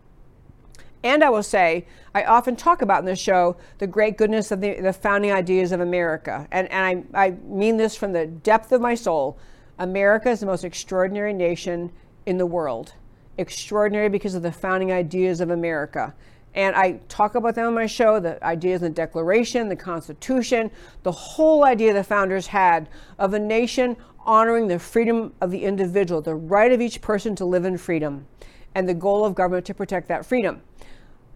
And I will say, I often talk about in this show the great goodness of the, the founding ideas of America. And, and I, I mean this from the depth of my soul. America is the most extraordinary nation in the world. Extraordinary because of the founding ideas of America. And I talk about them on my show the ideas in the Declaration, the Constitution, the whole idea the founders had of a nation honoring the freedom of the individual, the right of each person to live in freedom, and the goal of government to protect that freedom.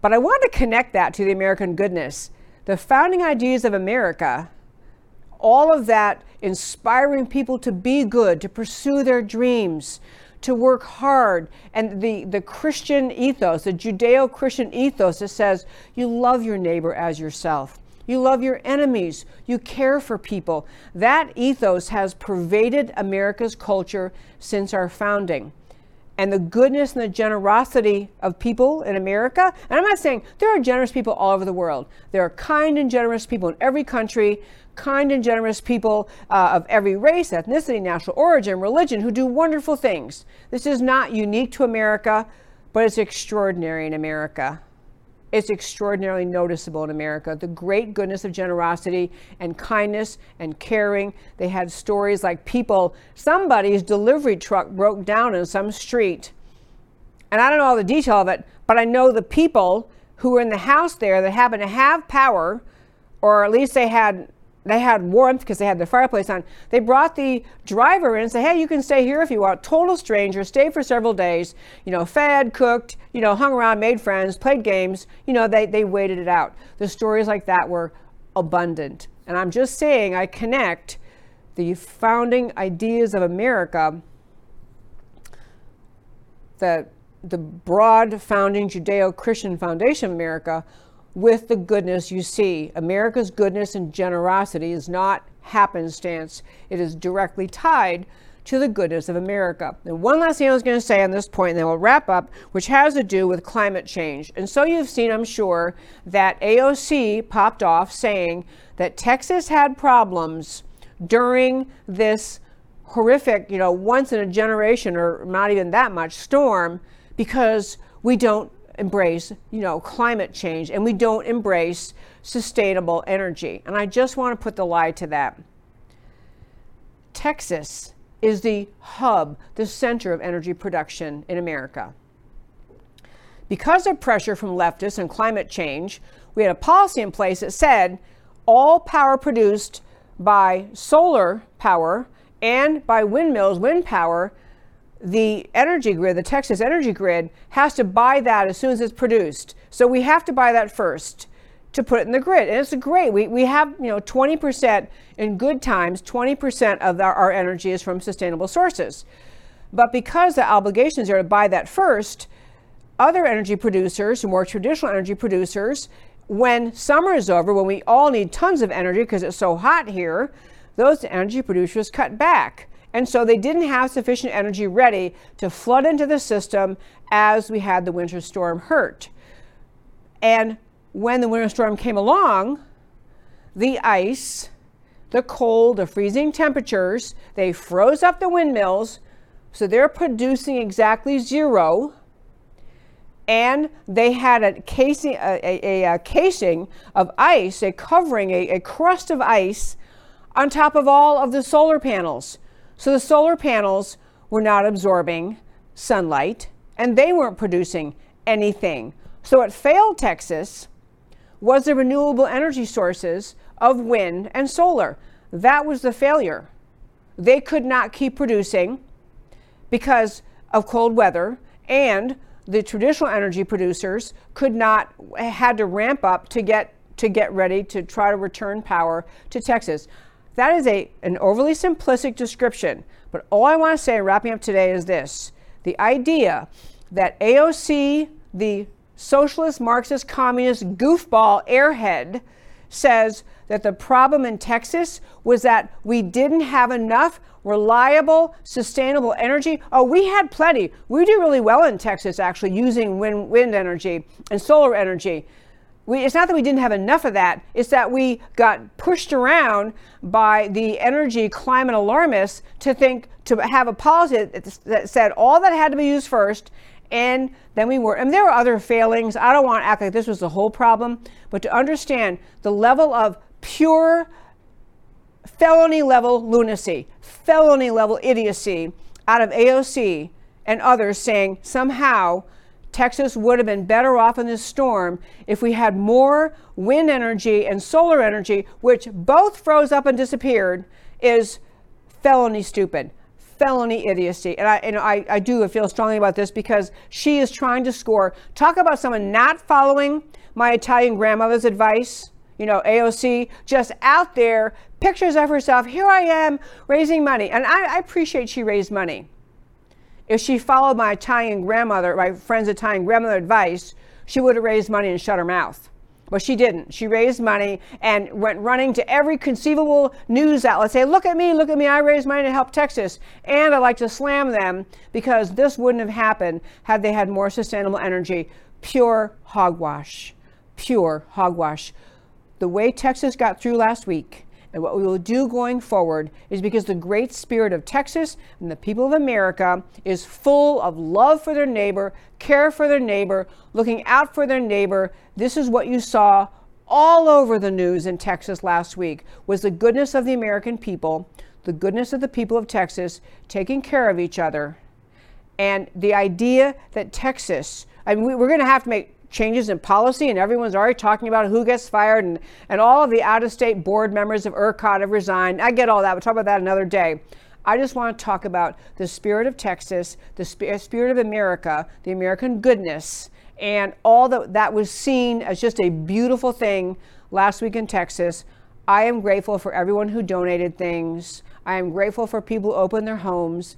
But I want to connect that to the American goodness. The founding ideas of America, all of that inspiring people to be good, to pursue their dreams, to work hard, and the, the Christian ethos, the Judeo Christian ethos that says you love your neighbor as yourself. You love your enemies. You care for people. That ethos has pervaded America's culture since our founding and the goodness and the generosity of people in America. And I'm not saying there are generous people all over the world. There are kind and generous people in every country, kind and generous people uh, of every race, ethnicity, national origin, religion who do wonderful things. This is not unique to America, but it's extraordinary in America. It's extraordinarily noticeable in America. The great goodness of generosity and kindness and caring. They had stories like people, somebody's delivery truck broke down in some street and I don't know all the detail of it, but I know the people who were in the house there that happened to have power, or at least they had they had warmth because they had the fireplace on. They brought the driver in and said, "Hey, you can stay here if you want." Total stranger, stayed for several days. You know, fed, cooked, you know, hung around, made friends, played games. You know, they they waited it out. The stories like that were abundant, and I'm just saying I connect the founding ideas of America, the the broad founding Judeo-Christian foundation of America with the goodness you see. America's goodness and generosity is not happenstance, it is directly tied to the goodness of America. And one last thing I was going to say on this point, and then we'll wrap up, which has to do with climate change. And so you've seen, I'm sure, that AOC popped off saying that Texas had problems during this horrific, you know, once in a generation or not even that much storm because we don't embrace, you know, climate change and we don't embrace sustainable energy. And I just want to put the lie to that. Texas is the hub, the center of energy production in America. Because of pressure from leftists and climate change, we had a policy in place that said all power produced by solar power and by windmills, wind power, the energy grid, the Texas energy grid, has to buy that as soon as it's produced. So we have to buy that first to put it in the grid. And it's great. We, we have, you know, 20% in good times, 20% of our, our energy is from sustainable sources. But because the obligations are to buy that first, other energy producers, more traditional energy producers, when summer is over, when we all need tons of energy because it's so hot here, those energy producers cut back. And so they didn't have sufficient energy ready to flood into the system as we had the winter storm hurt. And when the winter storm came along, the ice, the cold, the freezing temperatures, they froze up the windmills. So they're producing exactly zero. And they had a casing, a, a, a casing of ice, a covering, a, a crust of ice on top of all of the solar panels. So the solar panels were not absorbing sunlight and they weren't producing anything. So what failed Texas was the renewable energy sources of wind and solar. That was the failure. They could not keep producing because of cold weather and the traditional energy producers could not had to ramp up to get to get ready to try to return power to Texas. That is a, an overly simplistic description, but all I want to say, in wrapping up today, is this the idea that AOC, the socialist, Marxist, communist goofball airhead, says that the problem in Texas was that we didn't have enough reliable, sustainable energy. Oh, we had plenty. We do really well in Texas, actually, using wind, wind energy and solar energy we, it's not that we didn't have enough of that, it's that we got pushed around by the energy climate alarmists to think, to have a policy that, that said all that had to be used first, and then we were. And there were other failings. I don't want to act like this was the whole problem, but to understand the level of pure felony level lunacy, felony level idiocy out of AOC and others saying somehow Texas would have been better off in this storm if we had more wind energy and solar energy, which both froze up and disappeared, is felony stupid, felony idiocy. And I, and I, I do feel strongly about this because she is trying to score. Talk about someone not following my Italian grandmother's advice. You know, AOC just out there, pictures of herself. Here I am raising money. And I, I appreciate she raised money. If she followed my Italian grandmother, my friend's Italian grandmother advice, she would have raised money and shut her mouth. But she didn't. She raised money and went running to every conceivable news outlet, say, "Look at me, look at me! I raised money to help Texas." And I like to slam them because this wouldn't have happened had they had more sustainable energy. Pure hogwash, pure hogwash. The way Texas got through last week and what we will do going forward is because the great spirit of Texas and the people of America is full of love for their neighbor, care for their neighbor, looking out for their neighbor. This is what you saw all over the news in Texas last week was the goodness of the American people, the goodness of the people of Texas taking care of each other And the idea that Texas, I mean, we, we're going to have to make changes in policy, and everyone's already talking about who gets fired, and, and all of the out of state board members of ERCOT have resigned. I get all that. We'll talk about that another day. I just want to talk about the spirit of Texas, the sp- spirit of America, the American goodness, and all that that was seen as just a beautiful thing last week in Texas. I am grateful for everyone who donated things. I am grateful for people who opened their homes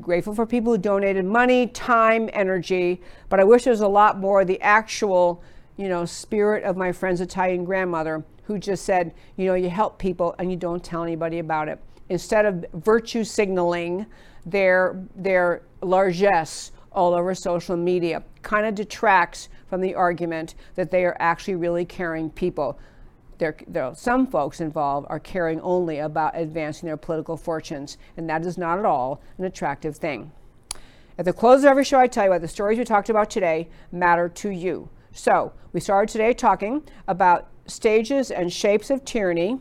grateful for people who donated money, time, energy, but I wish there was a lot more the actual, you know, spirit of my friend's Italian grandmother who just said, you know, you help people and you don't tell anybody about it. Instead of virtue signaling their their largesse all over social media, kind of detracts from the argument that they are actually really caring people there, there some folks involved are caring only about advancing their political fortunes, and that is not at all an attractive thing. At the close of every show, I tell you what the stories we talked about today matter to you. So, we started today talking about stages and shapes of tyranny.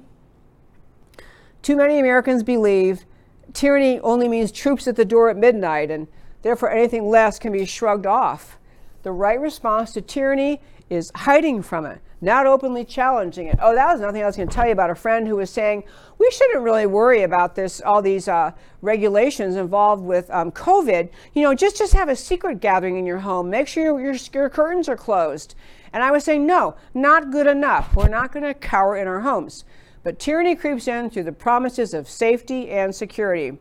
Too many Americans believe tyranny only means troops at the door at midnight, and therefore anything less can be shrugged off. The right response to tyranny is hiding from it, not openly challenging it. Oh, that was nothing I was going to tell you about a friend who was saying we shouldn't really worry about this, all these uh, regulations involved with um, COVID. You know, just just have a secret gathering in your home. Make sure your, your, your curtains are closed. And I was saying, no, not good enough. We're not going to cower in our homes. But tyranny creeps in through the promises of safety and security.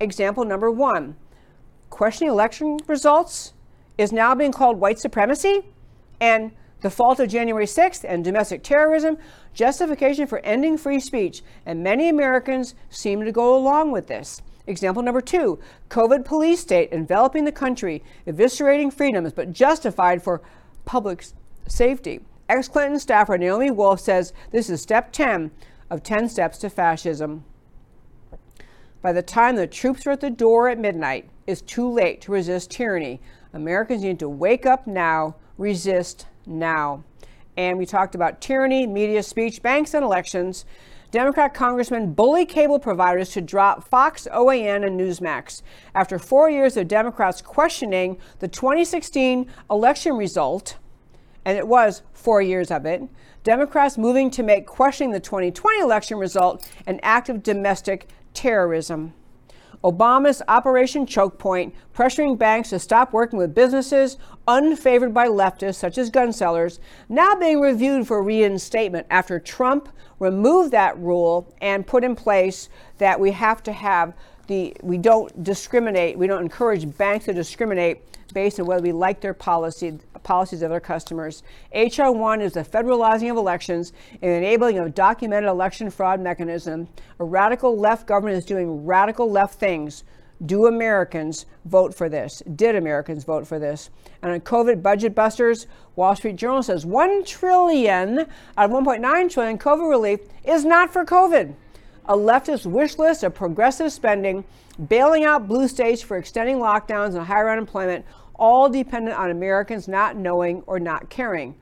Example number one questioning election results is now being called white supremacy and the fault of January 6th and domestic terrorism, justification for ending free speech, and many Americans seem to go along with this. Example number two COVID police state enveloping the country, eviscerating freedoms, but justified for public safety. Ex Clinton staffer Naomi Wolf says this is step 10 of 10 steps to fascism. By the time the troops are at the door at midnight, it's too late to resist tyranny. Americans need to wake up now resist now. And we talked about tyranny, media speech, banks, and elections. Democrat congressmen bully cable providers to drop Fox, OAN, and Newsmax. After four years of Democrats questioning the 2016 election result, and it was four years of it, Democrats moving to make questioning the 2020 election result an act of domestic terrorism. Obama's Operation Choke Point, pressuring banks to stop working with businesses unfavored by leftists, such as gun sellers, now being reviewed for reinstatement after Trump removed that rule and put in place that we have to have the, we don't discriminate, we don't encourage banks to discriminate based on whether we like their policy, policies of their customers. HR 1 is the federalizing of elections and enabling of documented election fraud mechanism. A radical left government is doing radical left things. Do Americans vote for this? Did Americans vote for this? And on COVID budget busters, Wall Street Journal says 1 trillion out of 1.9 trillion COVID relief is not for COVID. A leftist wish list of progressive spending, bailing out blue states for extending lockdowns and higher unemployment, all dependent on Americans not knowing or not caring.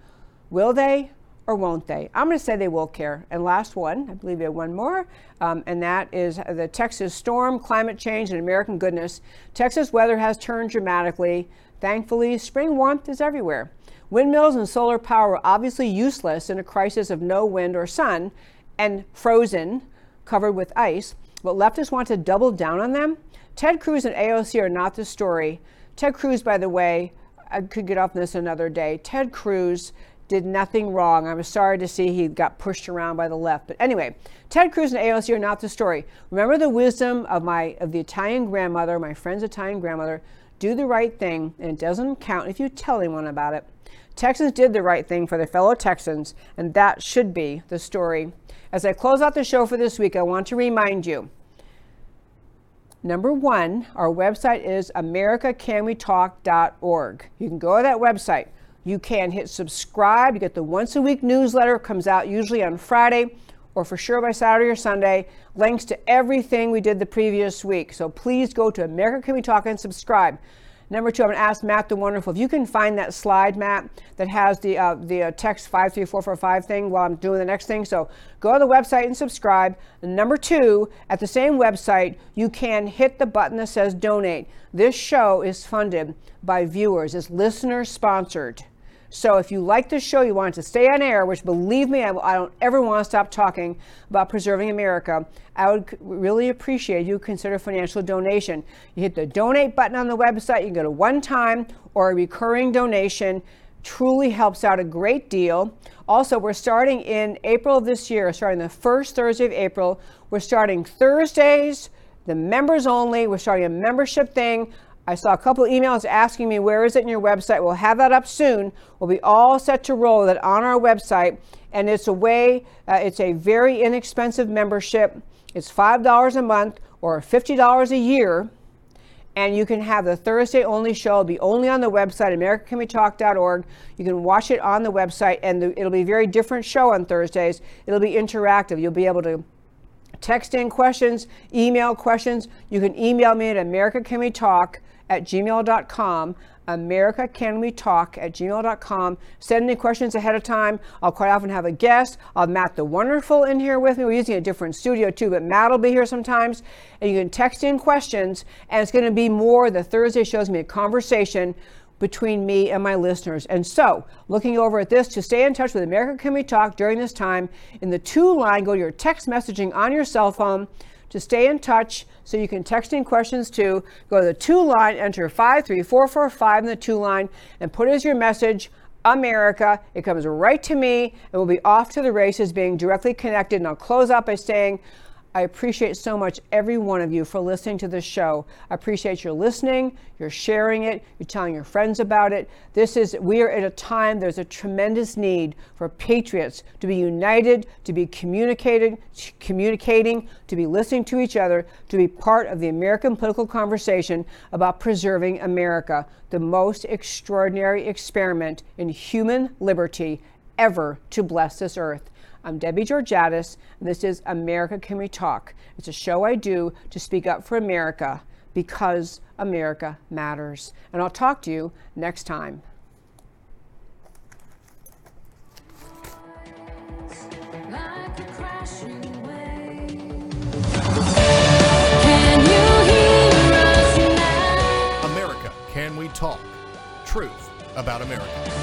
Will they or won't they? I'm going to say they will care. And last one, I believe we have one more, um, and that is the Texas storm, climate change, and American goodness. Texas weather has turned dramatically. Thankfully, spring warmth is everywhere. Windmills and solar power are obviously useless in a crisis of no wind or sun and frozen, covered with ice, but leftists want to double down on them. Ted Cruz and AOC are not the story. Ted Cruz, by the way, I could get off this another day. Ted Cruz did nothing wrong. I'm sorry to see he got pushed around by the left. But anyway, Ted Cruz and AOC are not the story. Remember the wisdom of my of the Italian grandmother, my friend's Italian grandmother. Do the right thing, and it doesn't count if you tell anyone about it. Texans did the right thing for their fellow Texans, and that should be the story. As I close out the show for this week, I want to remind you Number one, our website is americacanwetalk.org. You can go to that website. You can hit subscribe. You get the once a week newsletter, comes out usually on Friday or for sure by Saturday or Sunday. Links to everything we did the previous week. So please go to America Can We Talk and subscribe. Number two, I'm going to ask Matt the Wonderful if you can find that slide, Matt, that has the uh, the uh, text five three four four five thing while I'm doing the next thing. So go to the website and subscribe. Number two, at the same website, you can hit the button that says donate. This show is funded by viewers. It's listener sponsored. So if you like this show, you want to stay on air, which believe me, I, I, don't ever want to stop talking about preserving America, I would really appreciate you consider financial donation. You hit the donate button on the website, you can go to one time or a recurring donation. Truly helps out a great deal. Also, we're starting in April of this year, starting the first Thursday of April. We're starting Thursdays, the members only. We're starting a membership thing. I saw a couple emails asking me, where is it in your website? We'll have that up soon. We'll be all set to roll that on our website. And it's a way, uh, it's a very inexpensive membership. It's $5 a month or $50 a year. And you can have the Thursday only show. It'll be only on the website, americacanwetalk.org. You can watch it on the website, and the, it'll be a very different show on Thursdays. It'll be interactive. You'll be able to text in questions, email questions. You can email me at americacanwetalk at gmail.com. America Can We Talk at gmail.com. Send any questions ahead of time. I'll quite often have a guest. I'll have Matt the Wonderful in here with me. We're using a different studio too, but Matt will be here sometimes. And you can text in questions, and it's going to be more. The Thursday shows me a conversation between me and my listeners. And so, looking over at this, to stay in touch with America Can We Talk during this time, in the to line, go to your text messaging on your cell phone to stay in touch so you can text in questions too. Go to the to line, enter 53445 in the to line, and put as your message America. It comes right to me and we'll be off to the races being directly connected. And I'll close out by saying, I appreciate so much every one of you for listening to this show. I appreciate your listening, you're sharing it, you're telling your friends about it. This is we are at a time there's a tremendous need for patriots to be united, to be communicating, communicating, to be listening to each other, to be part of the American political conversation about preserving America, the most extraordinary experiment in human liberty ever to bless this earth. I'm Debbie Georgatos, and this is America Can We Talk. It's a show I do to speak up for America because America matters. And I'll talk to you next time. America, can we talk? Truth about America.